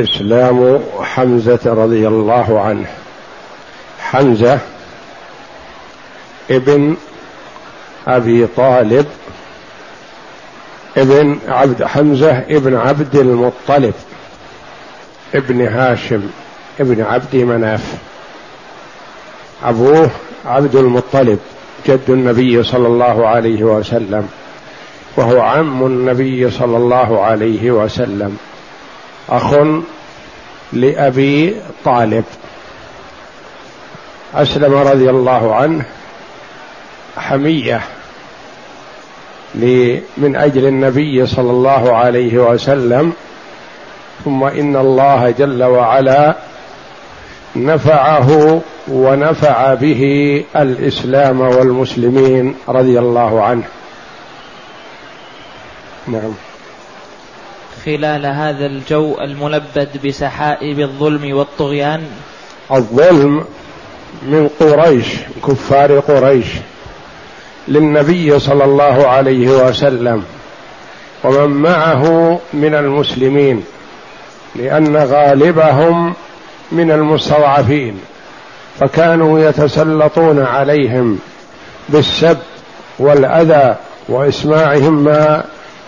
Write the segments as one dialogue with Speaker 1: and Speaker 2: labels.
Speaker 1: إسلام حمزة رضي الله عنه. حمزة ابن أبي طالب ابن عبد حمزة ابن عبد المطلب ابن هاشم ابن عبد مناف. أبوه عبد المطلب جد النبي صلى الله عليه وسلم وهو عم النبي صلى الله عليه وسلم. أخ لأبي طالب. أسلم رضي الله عنه. حمية من أجل النبي صلى الله عليه وسلم. ثم إن الله جل وعلا نفعه ونفع به الإسلام والمسلمين رضي الله عنه. نعم.
Speaker 2: خلال هذا الجو الملبد بسحائب الظلم والطغيان؟
Speaker 1: الظلم من قريش كفار قريش للنبي صلى الله عليه وسلم ومن معه من المسلمين لأن غالبهم من المستضعفين فكانوا يتسلطون عليهم بالسب والأذى وإسماعهم ما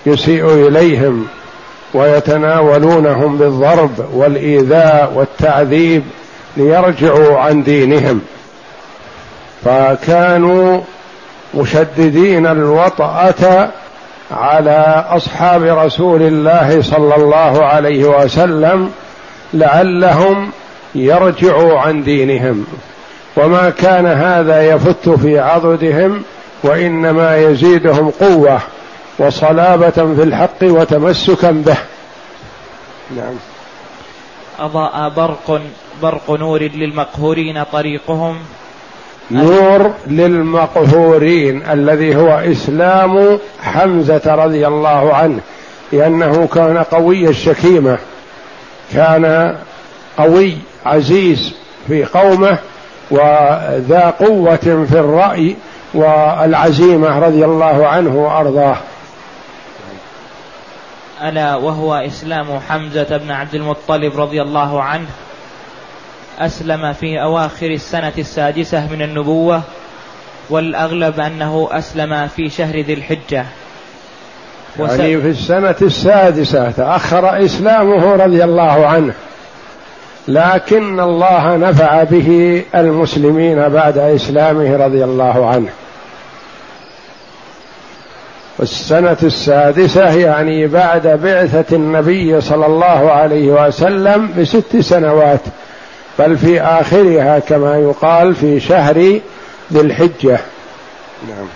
Speaker 1: يسيء إليهم. ويتناولونهم بالضرب والإيذاء والتعذيب ليرجعوا عن دينهم. فكانوا مشددين الوطأة على أصحاب رسول الله صلى الله عليه وسلم لعلهم يرجعوا عن دينهم. وما كان هذا يفت في عضدهم وإنما يزيدهم قوة. وصلابة في الحق وتمسكا به. نعم.
Speaker 2: أضاء برق برق نور للمقهورين طريقهم.
Speaker 1: نور للمقهورين الذي هو إسلام حمزة رضي الله عنه لأنه كان قوي الشكيمة. كان قوي عزيز في قومه وذا قوة في الرأي والعزيمة رضي الله عنه وأرضاه.
Speaker 2: ألا وهو إسلام حمزة بن عبد المطلب رضي الله عنه. أسلم في أواخر السنة السادسة من النبوة والأغلب أنه أسلم في شهر ذي الحجة.
Speaker 1: يعني في السنة السادسة تأخر إسلامه رضي الله عنه لكن الله نفع به المسلمين بعد إسلامه رضي الله عنه. السنة السادسة يعني بعد بعثة النبي صلى الله عليه وسلم بست سنوات بل في آخرها كما يقال في شهر ذي الحجة. نعم.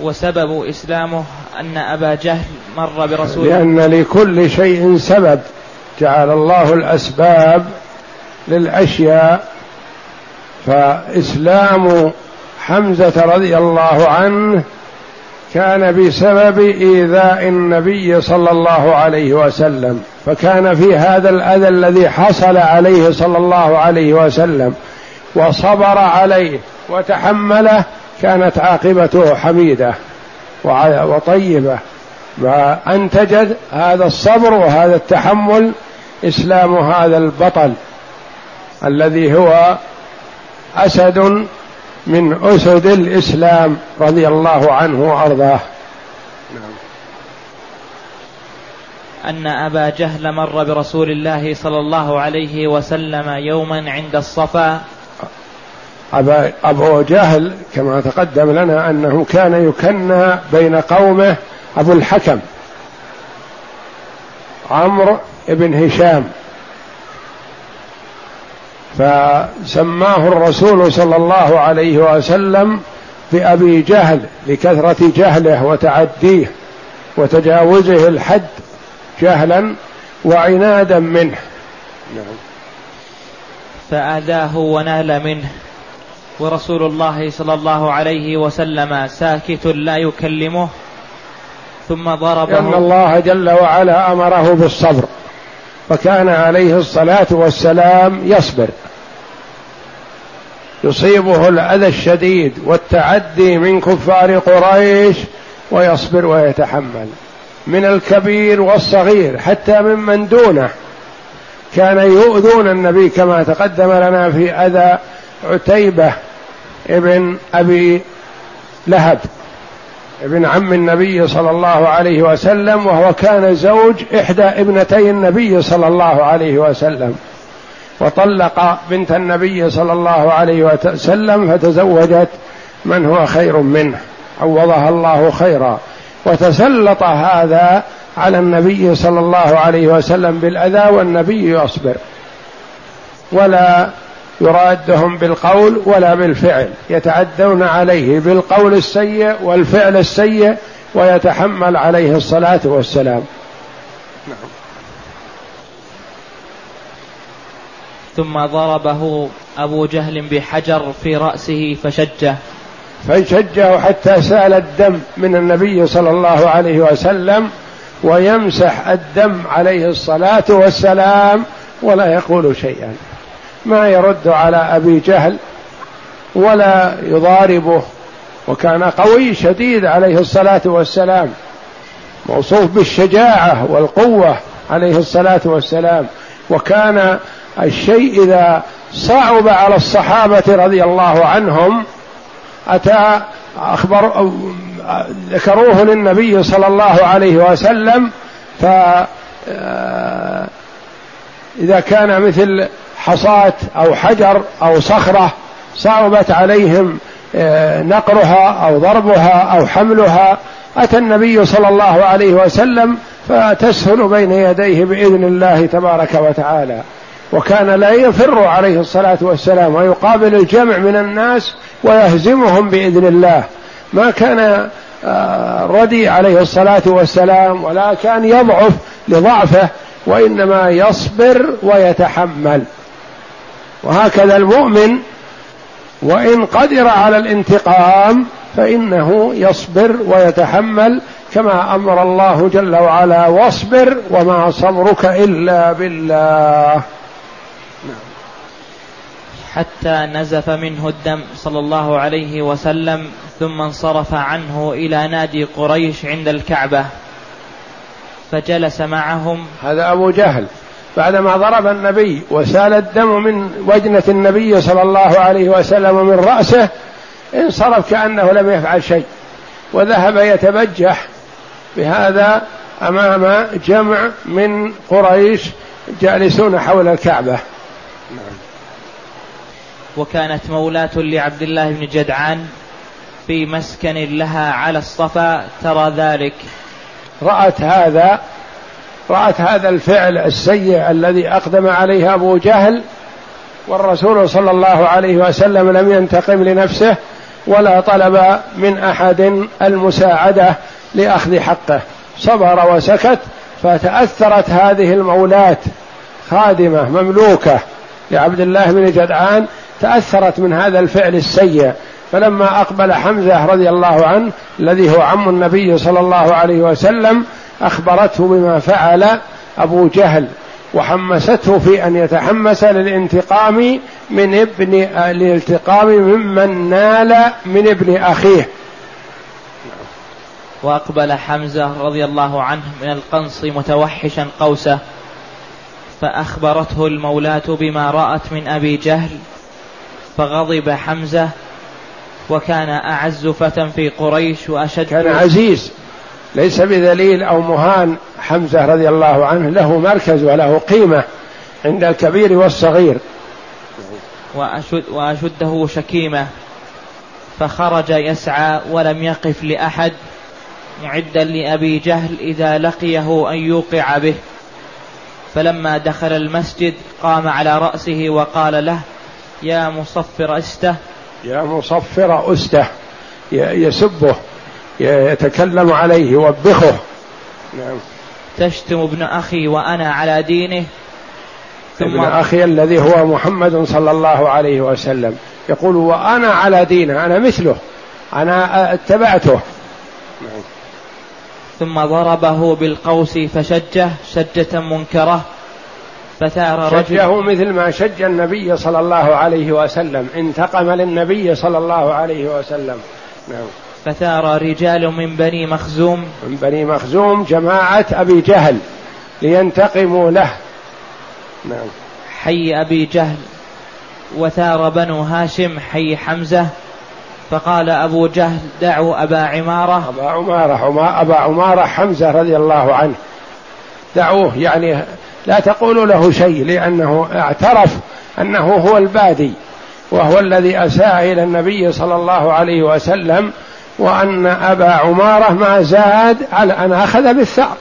Speaker 2: وسبب إسلامه أن أبا جهل مر برسول
Speaker 1: لأن لكل شيء سبب. جعل الله الأسباب للأشياء فإسلام حمزة رضي الله عنه كان بسبب إيذاء النبي صلى الله عليه وسلم فكان في هذا الأذى الذي حصل عليه صلى الله عليه وسلم وصبر عليه وتحمله كانت عاقبته حميدة وطيبة. وانتجت هذا الصبر وهذا التحمل إسلام هذا البطل الذي هو أسد من أسد الإسلام رضي الله عنه وأرضاه. نعم.
Speaker 2: أن أبا جهل مر برسول الله صلى الله عليه وسلم يوما عند الصفا.
Speaker 1: أبا أبو جهل كما تقدم لنا أنه كان يكنى بين قومه أبو الحكم عمرو بن هشام. فسماه الرسول صلى الله عليه وسلم بأبي جهل لكثرة جهله وتعديه وتجاوزه الحد جهلا وعنادا منه. نعم.
Speaker 2: فآذاه ونال منه. ورسول الله صلى الله عليه وسلم ساكت لا يكلمه ثم ضربه.
Speaker 1: لأن الله جل وعلا أمره بالصبر. فكان عليه الصلاة والسلام يصبر. يصيبه الأذى الشديد والتعدي من كفار قريش ويصبر ويتحمل. من الكبير والصغير حتى ممن دونه. كان يؤذون النبي كما تقدم لنا في أذى عتيبة ابن أبي لهب. ابن عم النبي صلى الله عليه وسلم وهو كان زوج إحدى ابنتي النبي صلى الله عليه وسلم. وطلق بنت النبي صلى الله عليه وسلم فتزوجت من هو خير منه عوضها الله خيرا. وتسلط هذا على النبي صلى الله عليه وسلم بالأذى والنبي يصبر. ولا يرادهم بالقول ولا بالفعل يتعدون عليه بالقول السيء والفعل السيء ويتحمل عليه الصلاة والسلام. نعم.
Speaker 2: ثم ضربه أبو جهل بحجر في رأسه فشجه.
Speaker 1: فشجه حتى سال الدم من النبي صلى الله عليه وسلم ويمسح الدم عليه الصلاة والسلام ولا يقول شيئا. ما يرد على أبي جهل ولا يضاربه وكان قوي شديد عليه الصلاة والسلام موصوف بالشجاعة والقوة عليه الصلاة والسلام وكان الشيء إذا صعب على الصحابة رضي الله عنهم أتى أخبر ذكروه للنبي صلى الله عليه وسلم ف إذا كان مثل حصاة أو حجر أو صخرة صعبت عليهم آه، نقرها أو ضربها أو حملها. أتى النبي صلى الله عليه وسلم فتسهل بين يديه بإذن الله تبارك وتعالى. وكان لا يفر عليه الصلاة والسلام ويقابل الجمع من الناس ويهزمهم بإذن الله. ما كان آه، ردي عليه الصلاة والسلام ولا كان يضعف لضعفه وإنما يصبر ويتحمل. وهكذا المؤمن وإن قدر على الانتقام فإنه يصبر ويتحمل كما أمر الله جل وعلا واصبر وما صبرك إلا بالله.
Speaker 2: حتى نزف منه الدم صلى الله عليه وسلم ثم انصرف عنه إلى نادي قريش عند الكعبة فجلس معهم
Speaker 1: هذا أبو جهل بعدما ضرب النبي وسال الدم من وجنة النبي صلى الله عليه وسلم من رأسه انصرف كأنه لم يفعل شيء. وذهب يتبجح. بهذا أمام جمع من قريش جالسون حول الكعبة.
Speaker 2: وكانت مولاة لعبد الله بن جدعان في مسكن لها على الصفا ترى ذلك.
Speaker 1: رأت هذا رأت هذا الفعل السيء الذي أقدم عليه أبو جهل والرسول صلى الله عليه وسلم لم ينتقم لنفسه ولا طلب من أحد المساعدة لأخذ حقه. صبر وسكت فتأثرت هذه المولاة خادمة مملوكة لعبد الله بن جدعان تأثرت من هذا الفعل السيء. فلما أقبل حمزة رضي الله عنه الذي هو عم النبي صلى الله عليه وسلم أخبرته بما فعل أبو جهل وحمسته في أن يتحمس للانتقام من ابن الالتقام ممن نال من ابن أخيه.
Speaker 2: وأقبل حمزة رضي الله عنه من القنص متوحشا قوسه فأخبرته المولاة بما رأت من أبي جهل فغضب حمزة وكان أعز فتى في قريش وأشد
Speaker 1: كان عزيز. ليس بذليل أو مهان حمزة رضي الله عنه له مركز وله قيمة عند الكبير والصغير.
Speaker 2: وأشد وأشده شكيمة. فخرج يسعى ولم يقف لأحد معدا لأبي جهل إذا لقيه أن يوقع به. فلما دخل المسجد قام على رأسه وقال له يا مصفر أستة.
Speaker 1: يا مصفر أستة يسبه. يتكلم عليه يوبخه. نعم.
Speaker 2: تشتم ابن أخي وأنا على دينه.
Speaker 1: ثم ابن أخي الذي هو محمد صلى الله عليه وسلم. يقول وأنا على دينه أنا مثله. أنا اتبعته.
Speaker 2: ثم ضربه بالقوس فشجه شجة منكرة.
Speaker 1: فثار رجل شجه مثل ما شج النبي صلى الله عليه وسلم. انتقم للنبي صلى الله عليه وسلم.
Speaker 2: نعم. فثار رجال من بني مخزوم.
Speaker 1: من بني مخزوم جماعة أبي جهل لينتقموا له.
Speaker 2: نعم. حي أبي جهل. وثار بنو هاشم حي حمزة. فقال أبو جهل دعوا أبا عمارة.
Speaker 1: أبا عمارة أبا عمارة حمزة رضي الله عنه. دعوه يعني لا تقولوا له شيء لأنه اعترف أنه هو البادي وهو الذي أساء إلى النبي صلى الله عليه وسلم وأن أبا عمارة ما زاد على أن أخذ بالثأر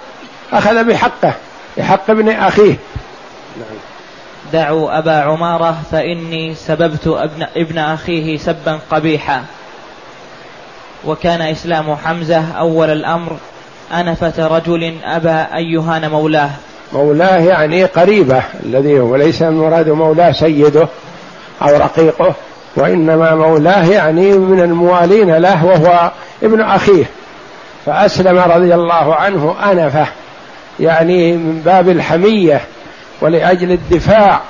Speaker 1: أخذ بحقه بحق ابن أخيه.
Speaker 2: نعم. دعوا أبا عمارة فإني سببت ابن, ابن أخيه سبا قبيحا. وكان إسلام حمزة أول الأمر أنفة رجل أبى أن يهان مولاه.
Speaker 1: مولاه يعني قريبه الذي هو ليس المراد مولاه سيده أو رقيقه. وإنما مولاه يعني من الموالين له وهو ابن أخيه. فأسلم رضي الله عنه أنفه يعني من باب الحمية ولأجل الدفاع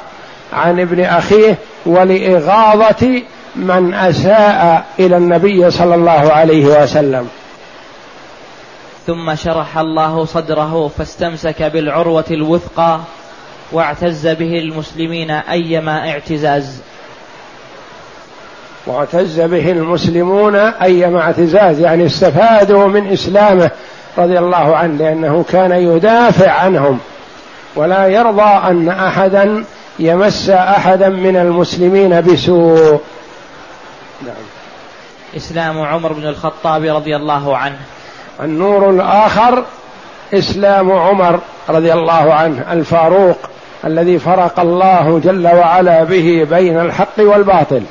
Speaker 1: عن ابن أخيه ولإغاظة من أساء إلى النبي صلى الله عليه وسلم.
Speaker 2: ثم شرح الله صدره فاستمسك بالعروة الوثقى واعتز به المسلمين أيما اعتزاز.
Speaker 1: واعتز به المسلمون أيما اعتزاز يعني استفادوا من إسلامه رضي الله عنه لأنه كان يدافع عنهم. ولا يرضى أن أحدا يمس أحدا من المسلمين بسوء.
Speaker 2: نعم. إسلام عمر بن الخطاب رضي الله عنه.
Speaker 1: النور الآخر إسلام عمر رضي الله عنه الفاروق الذي فرق الله جل وعلا به بين الحق والباطل.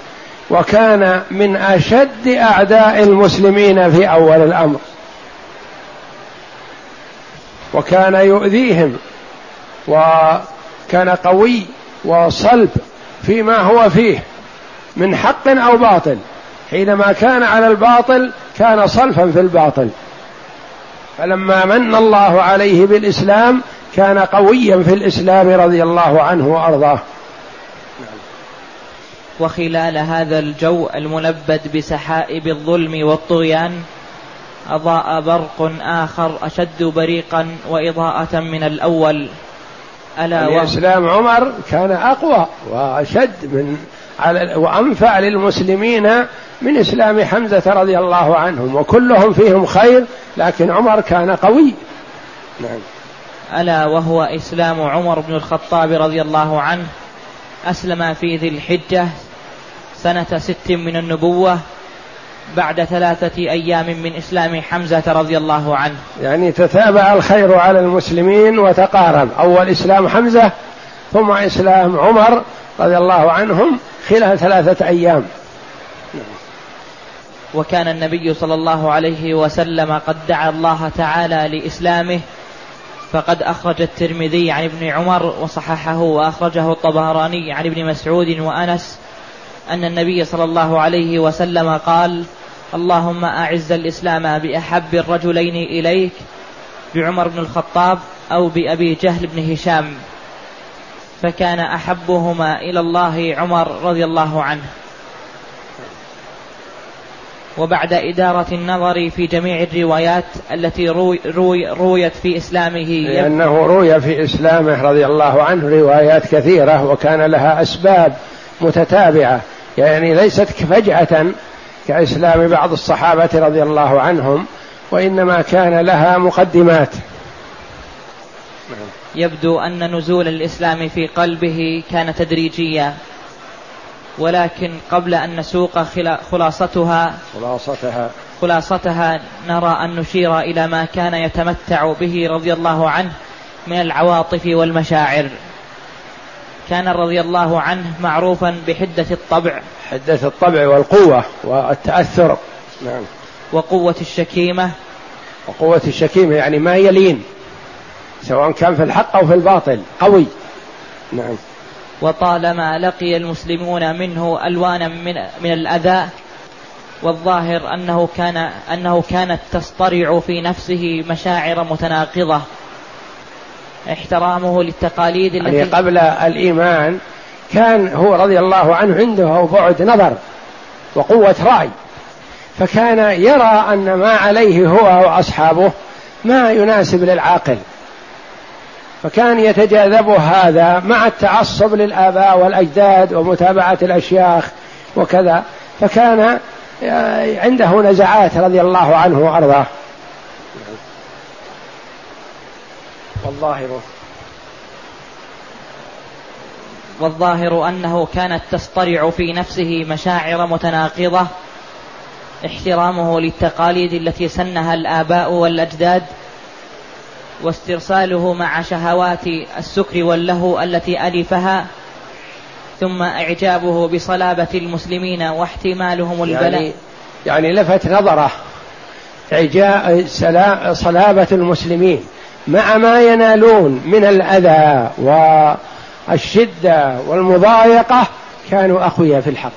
Speaker 1: وكان من أشد أعداء المسلمين في أول الأمر. وكان يؤذيهم وكان قوي وصلب فيما هو فيه من حق أو باطل. حينما كان على الباطل كان صلفا في الباطل. فلما من الله عليه بالإسلام كان قويا في الإسلام رضي الله عنه وأرضاه.
Speaker 2: وخلال هذا الجو الملبد بسحائب الظلم والطغيان أضاء برق آخر أشد بريقا وإضاءة من الأول.
Speaker 1: ألا يعني إسلام عمر كان أقوى وأشد من على وأنفع للمسلمين من إسلام حمزة رضي الله عنهم وكلهم فيهم خير لكن عمر كان قوي.
Speaker 2: نعم. ألا وهو إسلام عمر بن الخطاب رضي الله عنه أسلم في ذي الحجة سنة ست من النبوة بعد ثلاثة أيام من إسلام حمزة رضي الله عنه.
Speaker 1: يعني تتابع الخير على المسلمين وتقارب. أول إسلام حمزة ثم إسلام عمر رضي الله عنهم خلال ثلاثة أيام.
Speaker 2: وكان النبي صلى الله عليه وسلم قد دعا الله تعالى لإسلامه فقد أخرج الترمذي عن ابن عمر وصححه وأخرجه الطبراني عن ابن مسعود وأنس أن النبي صلى الله عليه وسلم قال اللهم أعز الإسلام بأحب الرجلين إليك بعمر بن الخطاب أو بأبي جهل بن هشام. فكان أحبهما إلى الله عمر رضي الله عنه. وبعد إدارة النظر في جميع الروايات التي روي روي رويت في إسلامه.
Speaker 1: لأنه روي في إسلامه رضي الله عنه روايات كثيرة وكان لها أسباب متتابعة. يعني ليست فجأة كإسلام بعض الصحابة رضي الله عنهم وإنما كان لها مقدمات.
Speaker 2: يبدو أن نزول الإسلام في قلبه كان تدريجيا ولكن قبل أن نسوق خلاصتها
Speaker 1: خلاصتها.
Speaker 2: خلاصتها نرى أن نشير إلى ما كان يتمتع به رضي الله عنه من العواطف والمشاعر. كان رضي الله عنه معروفا بحدة الطبع.
Speaker 1: حدة الطبع والقوة والتأثر.
Speaker 2: نعم. وقوة الشكيمة.
Speaker 1: وقوة الشكيمة يعني ما يلين سواء كان في الحق أو في الباطل قوي. نعم.
Speaker 2: وطالما لقي المسلمون منه ألوانا من, من الأذى والظاهر أنه كان أنه كانت تصطرع في نفسه مشاعر متناقضة. احترامه للتقاليد
Speaker 1: التي يعني قبل الإيمان كان هو رضي الله عنه عنده بعد نظر وقوة رأي فكان يرى أن ما عليه هو وأصحابه ما يناسب للعاقل فكان يتجاذب هذا مع التعصب للآباء والأجداد ومتابعة الأشياخ وكذا فكان عنده نزعات رضي الله عنه وأرضاه. والظاهر
Speaker 2: والظاهر أنه كانت تصطرع في نفسه مشاعر متناقضة احترامه للتقاليد التي سنها الآباء والأجداد واسترساله مع شهوات السكر واللهو التي ألفها ثم إعجابه بصلابة المسلمين واحتمالهم البلاء.
Speaker 1: يعني, يعني لفت نظره إعجاء صلابة المسلمين. مع ما ينالون من الأذى والشدة والمضايقة كانوا أقوياء في الحق.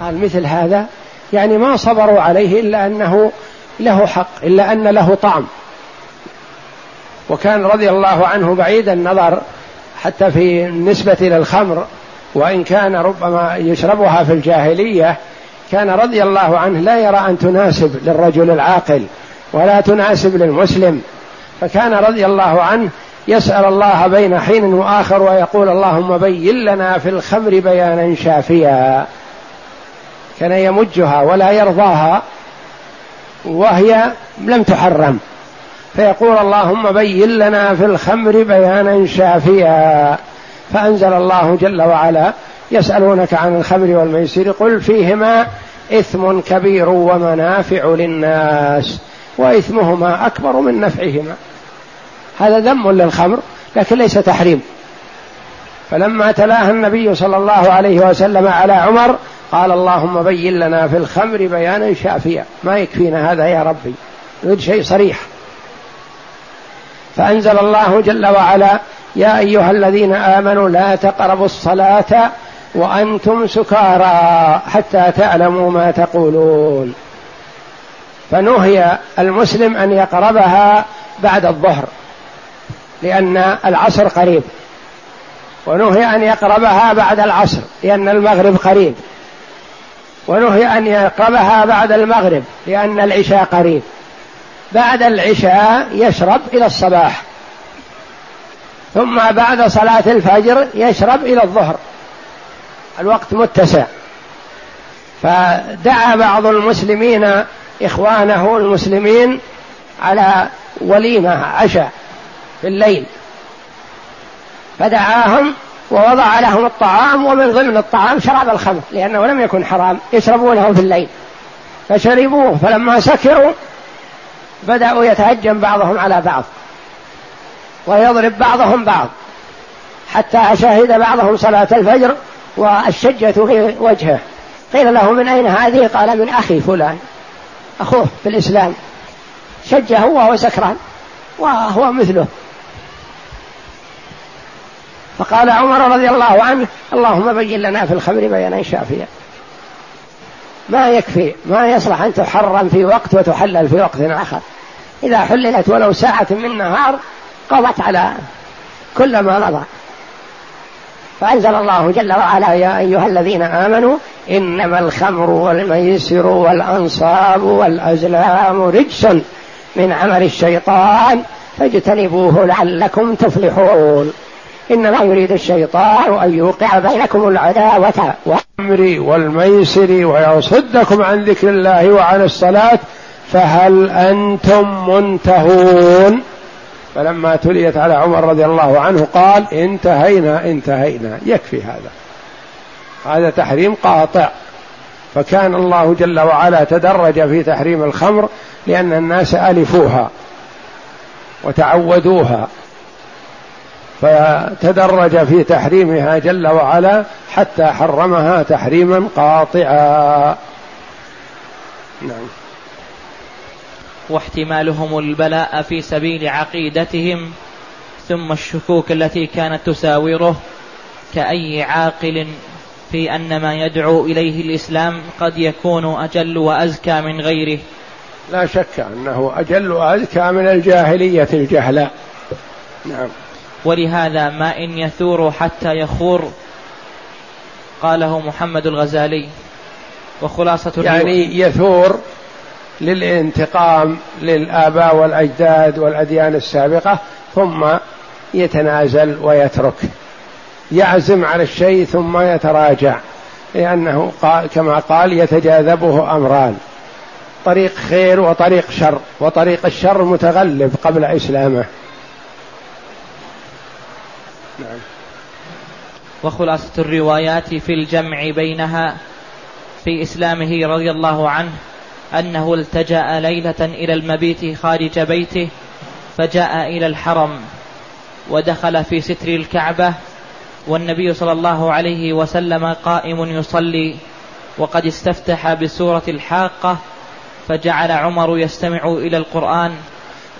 Speaker 1: قال مثل هذا يعني ما صبروا عليه إلا أنه له حق إلا أن له طعم. وكان رضي الله عنه بعيد النظر حتى في النسبة إلى الخمر وإن كان ربما يشربها في الجاهلية كان رضي الله عنه لا يرى أن تناسب للرجل العاقل ولا تناسب للمسلم. فكان رضي الله عنه يسأل الله بين حين وآخر ويقول اللهم بين لنا في الخمر بيانا شافيا. كان يمجها ولا يرضاها وهي لم تحرم. فيقول اللهم بين لنا في الخمر بيانا شافيا. فأنزل الله جل وعلا يسألونك عن الخمر والميسر قل فيهما إثم كبير ومنافع للناس. وإثمهما أكبر من نفعهما. هذا ذم للخمر لكن ليس تحريم. فلما تلاها النبي صلى الله عليه وسلم على عمر قال اللهم بين لنا في الخمر بيانا شافيا. ما يكفينا هذا يا ربي نريد شيء صريح. فأنزل الله جل وعلا يا أيها الذين آمنوا لا تقربوا الصلاة وأنتم سكارى حتى تعلموا ما تقولون. فنهي المسلم أن يقربها بعد الظهر لأن العصر قريب. ونهي أن يقربها بعد العصر لأن المغرب قريب. ونهي أن يقربها بعد المغرب لأن العشاء قريب. بعد العشاء يشرب إلى الصباح. ثم بعد صلاة الفجر يشرب إلى الظهر. الوقت متسع. فدعا بعض المسلمين إخوانه المسلمين على وليمة عشاء في الليل. فدعاهم ووضع لهم الطعام ومن ضمن الطعام شراب الخمر لأنه لم يكن حرام يشربونه في الليل. فشربوه فلما سكروا بدأوا يتهجم بعضهم على بعض ويضرب بعضهم بعض حتى شهد بعضهم صلاة الفجر والشجة في وجهه. قيل له من أين هذه؟ قال من أخي فلان. أخوه في الإسلام شجه وهو سكران وهو مثله. فقال عمر رضي الله عنه اللهم بين لنا في الخمر بيانا شافيا ما يكفي ما يصلح أن تحرم في وقت وتحلل في وقت آخر. إذا حللت ولو ساعة من نهار قضت على كل ما مضى. فأنزل الله جل وعلا يا أيها الذين آمنوا إنما الخمر والميسر والأنصاب والأزلام رجس من عمل الشيطان فاجتنبوه لعلكم تفلحون. إنما يريد الشيطان أن يوقع بينكم العداوة والأمر والميسر ويصدكم عن ذكر الله وعن الصلاة فهل أنتم منتهون؟ فلما تليت على عمر رضي الله عنه قال انتهينا انتهينا. يكفي هذا. هذا تحريم قاطع. فكان الله جل وعلا تدرج في تحريم الخمر لأن الناس ألفوها وتعودوها. فتدرج في تحريمها جل وعلا حتى حرمها تحريما قاطعا. نعم.
Speaker 2: واحتمالهم البلاء في سبيل عقيدتهم ثم الشكوك التي كانت تساوره كأي عاقل في أن ما يدعو إليه الإسلام قد يكون أجل وأزكى من غيره.
Speaker 1: لا شك أنه أجل وأزكى من الجاهلية الجهلاء نعم.
Speaker 2: ولهذا ما إن يثور حتى يخور قاله محمد الغزالي وخلاصة
Speaker 1: يعني يثور للانتقام للآباء والأجداد والأديان السابقة ثم يتنازل ويترك. يعزم على الشيء ثم يتراجع لأنه قال كما قال يتجاذبه أمران. طريق خير وطريق شر وطريق الشر متغلب قبل إسلامه.
Speaker 2: نعم. وخلاصة الروايات في الجمع بينها في إسلامه رضي الله عنه أنه التجأ ليلة إلى المبيت خارج بيته فجاء إلى الحرم ودخل في ستر الكعبة والنبي صلى الله عليه وسلم قائم يصلي وقد استفتح بسورة الحاقة فجعل عمر يستمع إلى القرآن.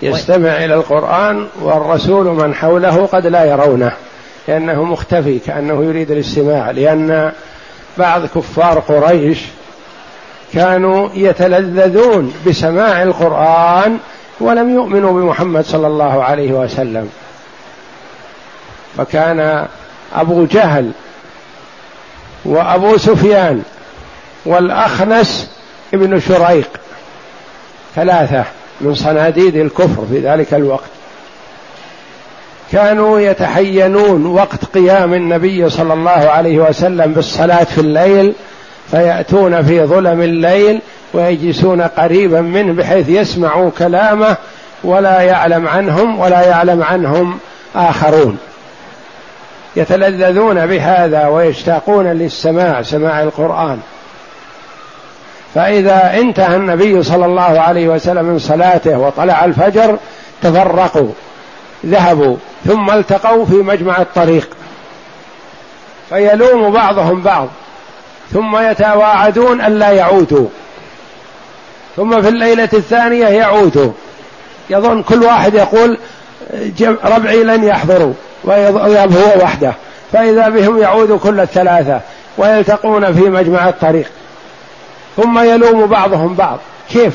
Speaker 1: يستمع إلى القرآن والرسول من حوله قد لا يرونه لأنه مختفي كأنه يريد الاستماع لأن بعض كفار قريش كانوا يتلذذون بسماع القرآن ولم يؤمنوا بمحمد صلى الله عليه وسلم. فكان أبو جهل وأبو سفيان والأخنس ابن شريق ثلاثة من صناديد الكفر في ذلك الوقت. كانوا يتحينون وقت قيام النبي صلى الله عليه وسلم بالصلاة في الليل فيأتون في ظلم الليل ويجلسون قريبا منه بحيث يسمعوا كلامه ولا يعلم عنهم ولا يعلم عنهم آخرون. يتلذذون بهذا ويشتاقون للسماع سماع القرآن. فإذا انتهى النبي صلى الله عليه وسلم من صلاته وطلع الفجر تفرقوا ذهبوا ثم التقوا في مجمع الطريق. فيلوم بعضهم بعض. ثم يتواعدون ألا يعودوا. ثم في الليلة الثانية يعودوا. يظن كل واحد يقول ربعي لن يحضروا ويذهب هو وحده. فإذا بهم يعود كل الثلاثة ويلتقون في مجمع الطريق. ثم يلوم بعضهم بعض. كيف؟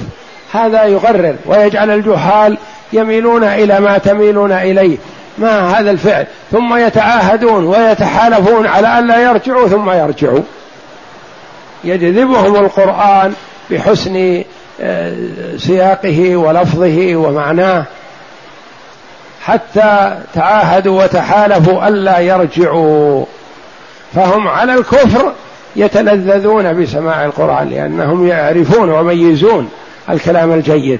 Speaker 1: هذا يغرر ويجعل الجهال يميلون إلى ما تميلون إليه. ما هذا الفعل؟ ثم يتعاهدون ويتحالفون على ألا يرجعوا ثم يرجعوا. يجذبهم القرآن بحسن آه، سياقه ولفظه ومعناه. حتى تعاهدوا وتحالفوا ألا يرجعوا. فهم على الكفر يتلذذون بسماع القرآن لأنهم يعرفون ويميزون الكلام الجيد.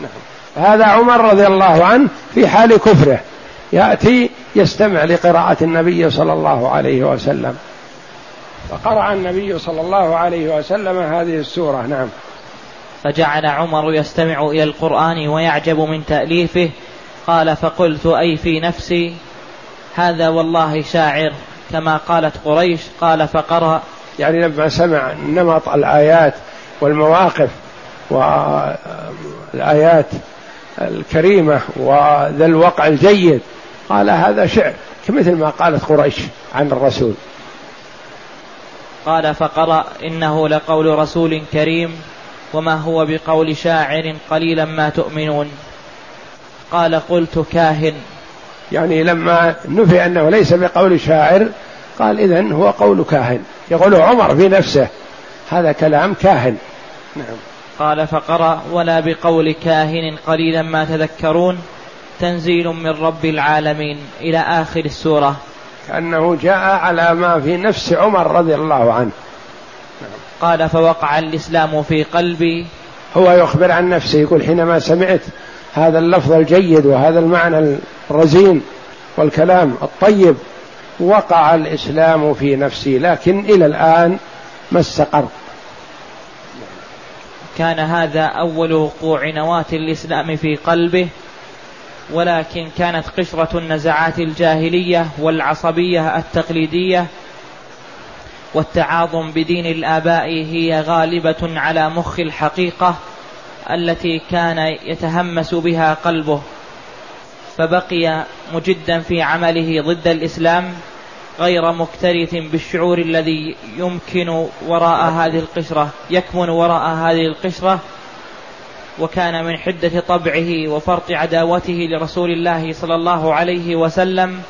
Speaker 1: نعم. هذا عمر رضي الله عنه في حال كفره. يأتي يستمع لقراءة النبي صلى الله عليه وسلم. فقرأ النبي صلى الله عليه وسلم هذه السورة نعم.
Speaker 2: فجعل عمر يستمع إلى القرآن ويعجب من تأليفه قال فقلت أي في نفسي؟ هذا والله شاعر كما قالت قريش قال فقرأ.
Speaker 1: يعني لما سمع نمط الآيات والمواقف والآيات الكريمة وذا الوقع الجيد قال هذا شعر كمثل ما قالت قريش عن الرسول.
Speaker 2: قال فقرأ إنه لقول رسول كريم وما هو بقول شاعر قليلا ما تؤمنون. قال قلت كاهن.
Speaker 1: يعني لما نفي أنه ليس بقول شاعر قال إذن هو قول كاهن. يقول عمر في نفسه هذا كلام كاهن.
Speaker 2: نعم. قال فقرأ ولا بقول كاهن قليلا ما تذكرون تنزيل من رب العالمين إلى آخر السورة.
Speaker 1: كأنه جاء على ما في نفس عمر رضي الله عنه.
Speaker 2: قال فوقع الإسلام في قلبي.
Speaker 1: هو يخبر عن نفسه يقول حينما سمعت هذا اللفظ الجيد وهذا المعنى الرزين والكلام الطيب وقع الإسلام في نفسي لكن إلى الآن ما استقر.
Speaker 2: كان هذا أول وقوع نواة الإسلام في قلبه. ولكن كانت قشرة النزعات الجاهلية والعصبية التقليدية والتعاظم بدين الآباء هي غالبة على مخ الحقيقة التي كان يتهمس بها قلبه. فبقي مجدا في عمله ضد الإسلام غير مكترث بالشعور الذي يمكن وراء هذه القشرة يكمن وراء هذه القشرة وكان من حدة طبعه وفرط عداوته لرسول الله صلى الله عليه وسلم.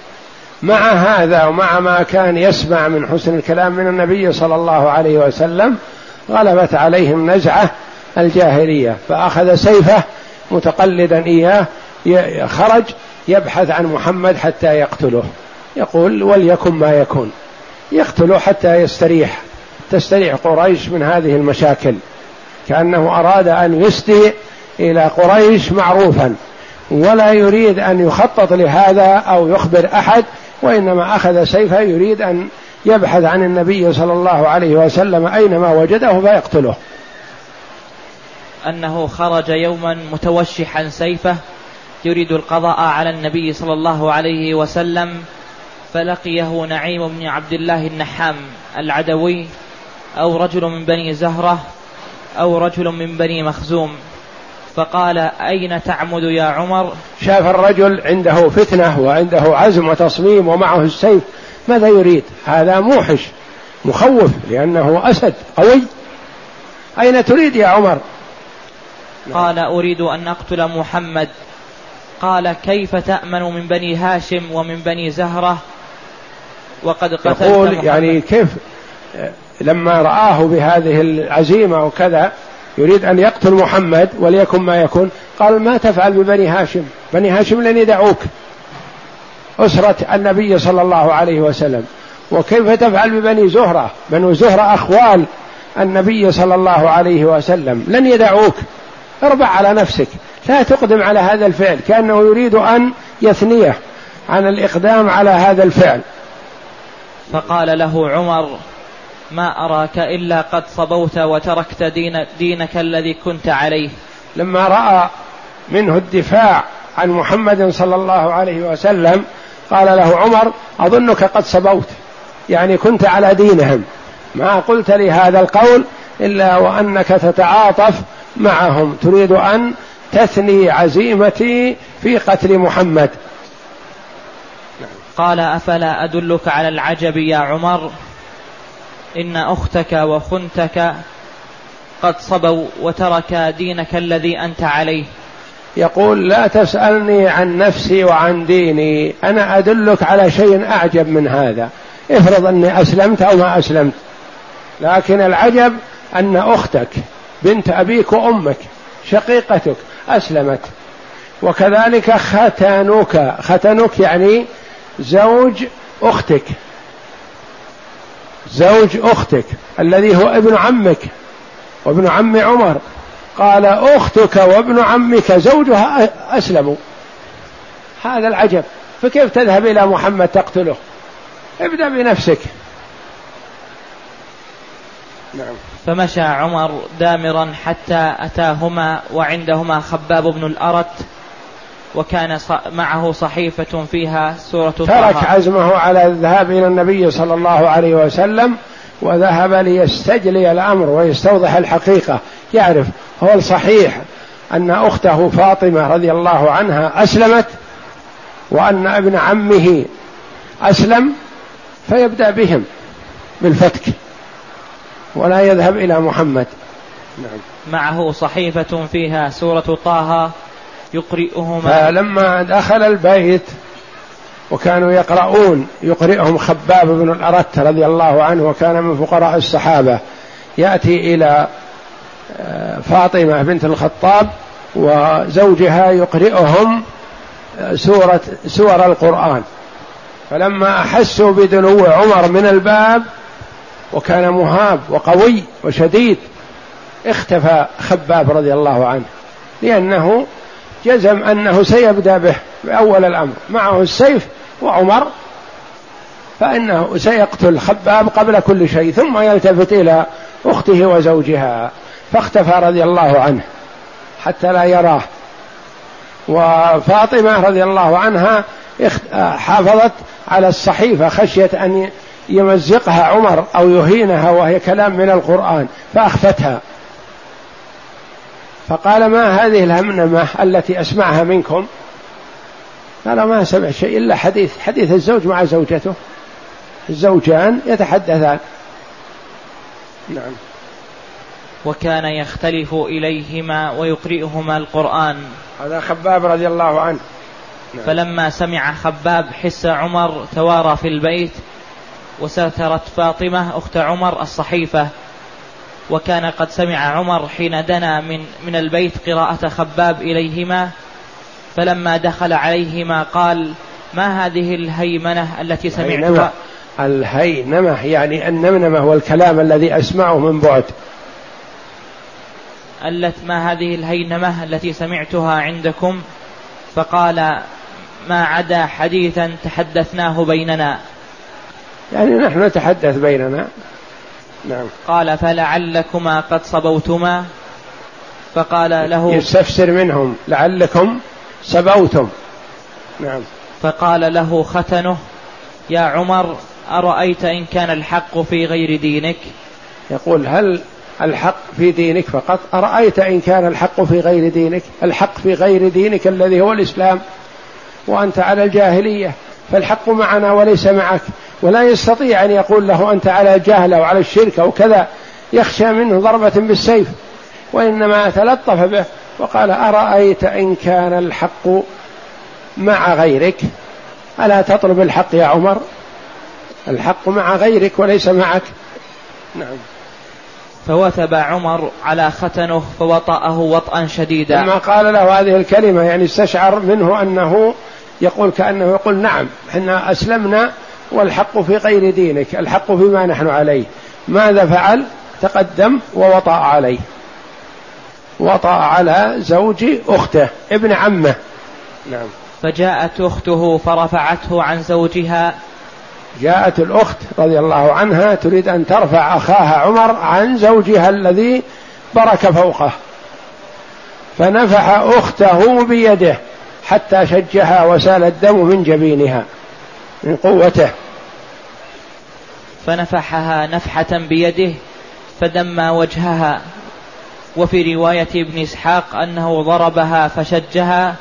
Speaker 1: مع هذا ومع ما كان يسمع من حسن الكلام من النبي صلى الله عليه وسلم غلبت عليهم نزعة الجاهلية فأخذ سيفه متقلدا إياه خرج يبحث عن محمد حتى يقتله. يقول وليكن ما يكون. يقتله حتى يستريح. تستريح قريش من هذه المشاكل. كأنه أراد أن يسدي إلى قريش معروفا ولا يريد أن يخطط لهذا أو يخبر أحد وإنما أخذ سيفه يريد أن يبحث عن النبي صلى الله عليه وسلم أينما وجده فيقتله.
Speaker 2: أنه خرج يوما متوشحا سيفه يريد القضاء على النبي صلى الله عليه وسلم فلقيه نعيم بن عبد الله النحام العدوي أو رجل من بني زهرة أو رجل من بني مخزوم فقال أين تعمد يا عمر؟
Speaker 1: شاف الرجل عنده فتنة وعنده عزم وتصميم ومعه السيف ماذا يريد؟ هذا موحش مخوف لأنه أسد قوي. أين تريد يا عمر؟
Speaker 2: قال أريد أن أقتل محمد. قال كيف تأمن من بني هاشم ومن بني زهرة؟
Speaker 1: وقد قتلت يقول محمد. يعني كيف؟ لما رآه بهذه العزيمة وكذا يريد أن يقتل محمد وليكن ما يكون قال ما تفعل ببني هاشم؟ بني هاشم لن يدعوك. أسرة النبي صلى الله عليه وسلم. وكيف تفعل ببني زهرة؟ بنو زهرة أخوال النبي صلى الله عليه وسلم. لن يدعوك. أربع على نفسك. لا تقدم على هذا الفعل كأنه يريد أن يثنيه عن الإقدام على هذا الفعل.
Speaker 2: فقال له عمر ما أراك إلا قد صبوت وتركت دين دينك الذي كنت عليه.
Speaker 1: لما رأى منه الدفاع عن محمد صلى الله عليه وسلم قال له عمر أظنك قد صبوت يعني كنت على دينهم. ما قلت لي هذا القول إلا وأنك تتعاطف معهم. تريد أن تثني عزيمتي في قتل محمد.
Speaker 2: قال أفلا أدلك على العجب يا عمر؟ إن أختك وخنتك قد صبوا وترك دينك الذي أنت عليه.
Speaker 1: يقول لا تسألني عن نفسي وعن ديني. أنا أدلك على شيء أعجب من هذا. افرض أني أسلمت أو ما أسلمت. لكن العجب أن أختك بنت أبيك وأمك شقيقتك أسلمت. وكذلك ختانك ختنك يعني زوج أختك. زوج أختك الذي هو ابن عمك وابن عم عمر. قال أختك وابن عمك زوجها اسلموا هذا العجب. فكيف تذهب إلى محمد تقتله؟ ابدأ بنفسك.
Speaker 2: نعم. فمشى عمر دامرا حتى أتاهما وعندهما خباب بن الأرت وكان معه صحيفة فيها سورة
Speaker 1: ترك عزمه على الذهاب إلى النبي صلى الله عليه وسلم وذهب ليستجلي الأمر ويستوضح الحقيقة. يعرف هو الصحيح أن أخته فاطمة رضي الله عنها أسلمت وأن ابن عمه أسلم فيبدأ بهم بالفتك ولا يذهب إلى محمد.
Speaker 2: نعم. معه صحيفة فيها سورة طه. يقرئهما.
Speaker 1: فلما دخل البيت وكانوا يقرؤون يقرئهم خباب بن الأرت رضي الله عنه وكان من فقراء الصحابة. يأتي إلى آه، فاطمة بنت الخطاب وزوجها يقرئهم آه، سورة سور القرآن. فلما أحسوا بدنو عمر من الباب وكان مهاب وقوي وشديد اختفى خباب رضي الله عنه لأنه جزم أنه سيبدأ به بأول الأمر. معه السيف وعمر فإنه سيقتل خباب قبل كل شيء ثم يلتفت إلى أخته وزوجها فاختفى رضي الله عنه حتى لا يراه. وفاطمة رضي الله عنها حافظت على الصحيفة خشية أن يمزقها عمر أو يهينها وهي كلام من القرآن فأخفتها. فقال ما هذه الهمنمة التي أسمعها منكم؟ قال ما سمع شيء إلا حديث حديث الزوج مع زوجته. الزوجان يتحدثان. نعم.
Speaker 2: وكان يختلف إليهما ويقرئهما القرآن.
Speaker 1: هذا خباب رضي الله عنه.
Speaker 2: نعم. فلما سمع خباب حس عمر توارى في البيت وسترت فاطمة أخت عمر الصحيفة. وكان قد سمع عمر حين دنا من من البيت قراءة خباب إليهما فلما دخل عليهما قال ما هذه الهيمنة التي سمعتها؟
Speaker 1: الهينمة يعني النمنمة والكلام الذي أسمعه من بعد.
Speaker 2: الت ما هذه الهينمة التي سمعتها عندكم؟ فقال ما عدا حديثا تحدثناه بيننا.
Speaker 1: يعني نحن نتحدث بيننا.
Speaker 2: نعم. قال فلعلكما قد صبوتما؟ فقال له
Speaker 1: يستفسر منهم لعلكم سبوتم نعم.
Speaker 2: فقال له ختنه يا عمر أرأيت إن كان الحق في غير دينك؟
Speaker 1: يقول هل الحق في دينك فقط؟ أرأيت إن كان الحق في غير دينك؟ الحق في غير دينك الذي هو الإسلام. وأنت على الجاهلية. فالحق معنا وليس معك. ولا يستطيع أن يقول له أنت على الجهل أو على الشرك أو كذا. يخشى منه ضربة بالسيف. وإنما تلطف به وقال أرأيت إن كان الحق مع غيرك؟ ألا تطلب الحق يا عمر؟ الحق مع غيرك وليس معك. نعم.
Speaker 2: فوثب عمر على ختنه فوطأه وطئا شديدا.
Speaker 1: لما قال له هذه الكلمة يعني استشعر منه أنه يقول كأنه يقول نعم إحنا أسلمنا والحق في غير دينك الحق فيما نحن عليه. ماذا فعل؟ تقدم ووطأ عليه. وطأ على زوج أخته ابن عمه.
Speaker 2: نعم. فجاءت أخته فرفعته عن زوجها.
Speaker 1: جاءت الأخت رضي الله عنها تريد أن ترفع أخاها عمر عن زوجها الذي برك فوقه. فنفح أخته بيده. حتى شجها وسال الدم من جبينها من قوته.
Speaker 2: فنفحها نفحة بيده فدمى وجهها. وفي رواية ابن إسحاق أنه ضربها فشجها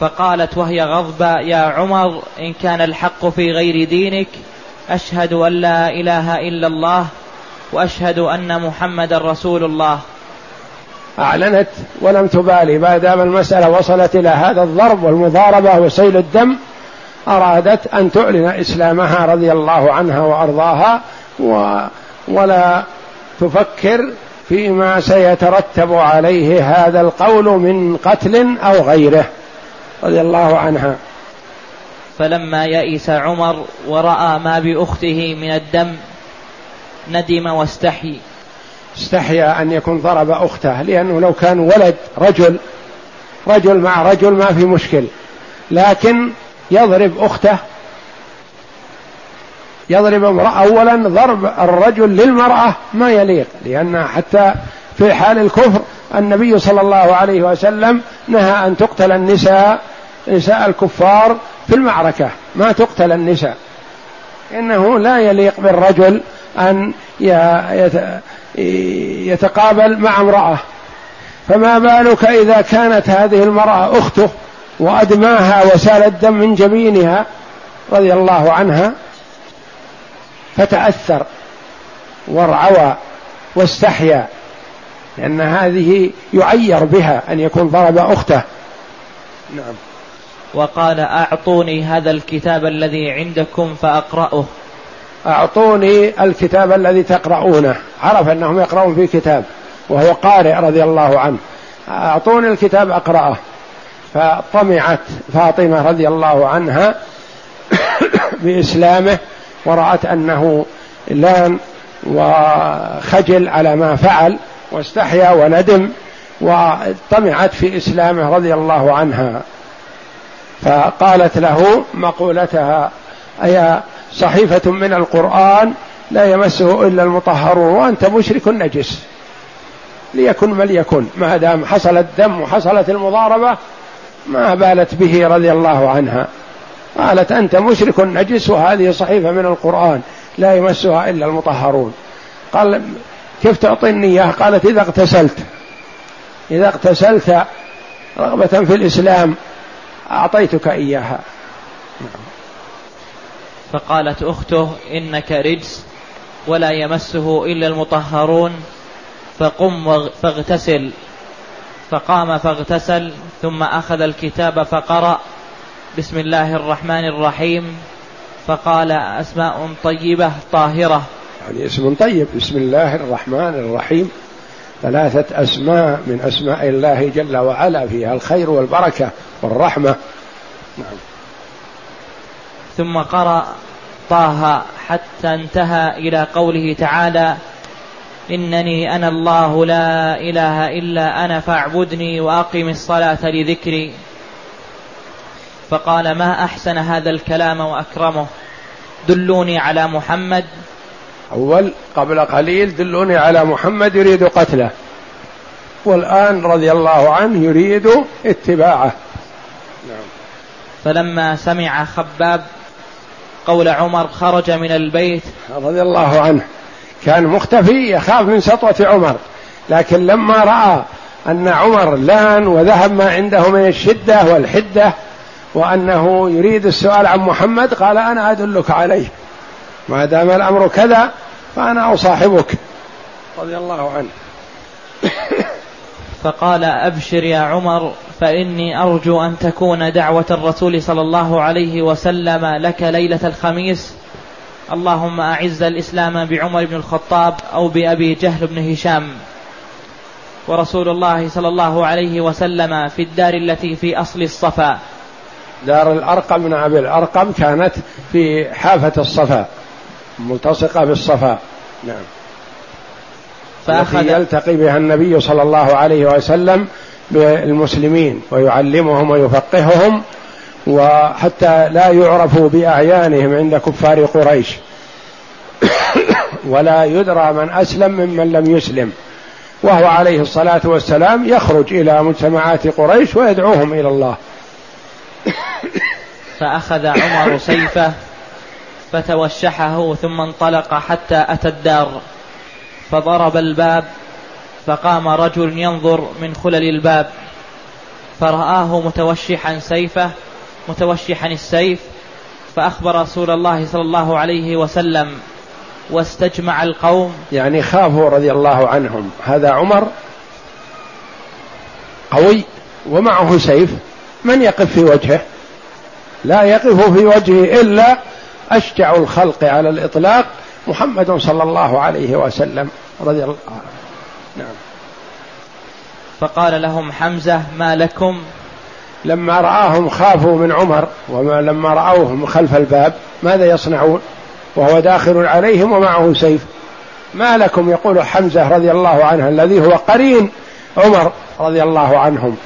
Speaker 2: فقالت وهي غضبة يا عمر إن كان الحق في غير دينك أشهد أن لا إله إلا الله وأشهد أن محمد رسول الله.
Speaker 1: أعلنت ولم تبالي. ما دام المسألة وصلت إلى هذا الضرب والمضاربة وسيل الدم أرادت أن تعلن إسلامها رضي الله عنها وأرضاها و ولا تفكر فيما سيترتب عليه هذا القول من قتل أو غيره. رضي الله عنها.
Speaker 2: فلما يئس عمر ورأى ما بأخته من الدم ندم واستحي.
Speaker 1: استحيا أن يكون ضرب أخته لأنه لو كان ولد رجل رجل مع رجل ما في مشكل. لكن يضرب أخته يضرب امرأة أولا ضرب الرجل للمرأة ما يليق لأن حتى في حال الكفر النبي صلى الله عليه وسلم نهى أن تقتل النساء نساء الكفار في المعركة ما تقتل النساء. إنه لا يليق بالرجل أن يتقابل مع امرأة. فما بالك إذا كانت هذه المرأة أخته وأدماها وسال الدم من جبينها رضي الله عنها فتأثر وارعوى واستحيا لأن هذه يعير بها أن يكون ضرب أخته.
Speaker 2: نعم. وقال أعطوني هذا الكتاب الذي عندكم فأقرأه.
Speaker 1: أعطوني الكتاب الذي تقرؤونه. عرف أنهم يقرؤون في كتاب وهو قارئ رضي الله عنه. أعطوني الكتاب أقرأه. فطمعت فاطمة رضي الله عنها بإسلامه ورأت أنه لأن وخجل على ما فعل واستحيا وندم وطمعت في إسلامه رضي الله عنها. فقالت له مقولتها أي صحيفة من القرآن لا يمسه إلا المطهرون وأنت مشرك نجس. ليكن ما ليكن. ما دام حصل الدم وحصلت المضاربة ما بالت به رضي الله عنها. قالت أنت مشرك نجس وهذه صحيفة من القرآن لا يمسها إلا المطهرون. قال كيف تعطيني إياه قالت إذا اغتسلت. إذا اغتسلت رغبة في الإسلام أعطيتك إياها. نعم.
Speaker 2: فقالت أخته إنك رجس ولا يمسه إلا المطهرون فقم فاغتسل. فقام فاغتسل ثم أخذ الكتاب فقرأ. بسم الله الرحمن الرحيم. فقال أسماء طيبة طاهرة.
Speaker 1: يعني اسم طيب. بسم الله الرحمن الرحيم. ثلاثة أسماء من أسماء الله جل وعلا. فيها الخير والبركة والرحمة. نعم.
Speaker 2: ثم قرأ طه حتى انتهى إلى قوله تعالى إنني أنا الله لا إله إلا أنا فاعبدني وأقم الصلاة لذكري. فقال ما أحسن هذا الكلام وأكرمه؟ دلوني على محمد.
Speaker 1: أول قبل قليل دلوني على محمد يريد قتله. والآن رضي الله عنه يريد اتباعه.
Speaker 2: نعم. فلما سمع خباب قول عمر خرج من البيت.
Speaker 1: رضي الله عنه. كان مختفي يخاف من سطوة عمر. لكن لما رأى أن عمر لأن وذهب ما عنده من الشدة والحدة وأنه يريد السؤال عن محمد قال أنا أدلك عليه. ما دام الأمر كذا فأنا أصاحبك. رضي الله عنه.
Speaker 2: فقال أبشر يا عمر فإني أرجو أن تكون دعوة الرسول صلى الله عليه وسلم لك ليلة الخميس. اللهم أعز الإسلام بعمر بن الخطاب أو بأبي جهل بن هشام. ورسول الله صلى الله عليه وسلم في الدار التي في أصل الصفا.
Speaker 1: دار الأرقم من أبي الأرقم كانت في حافة الصفا ملتصقة بالصفا. نعم. فأخذ يلتقي بها النبي صلى الله عليه وسلم بالمسلمين ويعلمهم ويفقههم وحتى لا يعرفوا بأعيانهم عند كفار قريش. ولا يدرى من أسلم ممن لم يسلم. وهو عليه الصلاة والسلام يخرج إلى مجتمعات قريش ويدعوهم إلى الله.
Speaker 2: فأخذ عمر سيفه فتوشحه ثم انطلق حتى أتى الدار. فضرب الباب فقام رجل ينظر من خلل الباب فرآه متوشحا سيفه متوشحا السيف فأخبر رسول الله صلى الله عليه وسلم واستجمع القوم.
Speaker 1: يعني خافوا رضي الله عنهم. هذا عمر قوي ومعه سيف. من يقف في وجهه؟ لا يقف في وجهه إلا أشجع الخلق على الإطلاق محمد صلى الله عليه وسلم رضي الله عنه. نعم.
Speaker 2: فقال لهم حمزة ما لكم؟
Speaker 1: لما رآهم خافوا من عمر ولما رأوه خلف الباب ماذا يصنعون؟ وهو داخل عليهم ومعه سيف. ما لكم؟ يقول حمزة رضي الله عنه الذي هو قرين عمر رضي الله عنهم.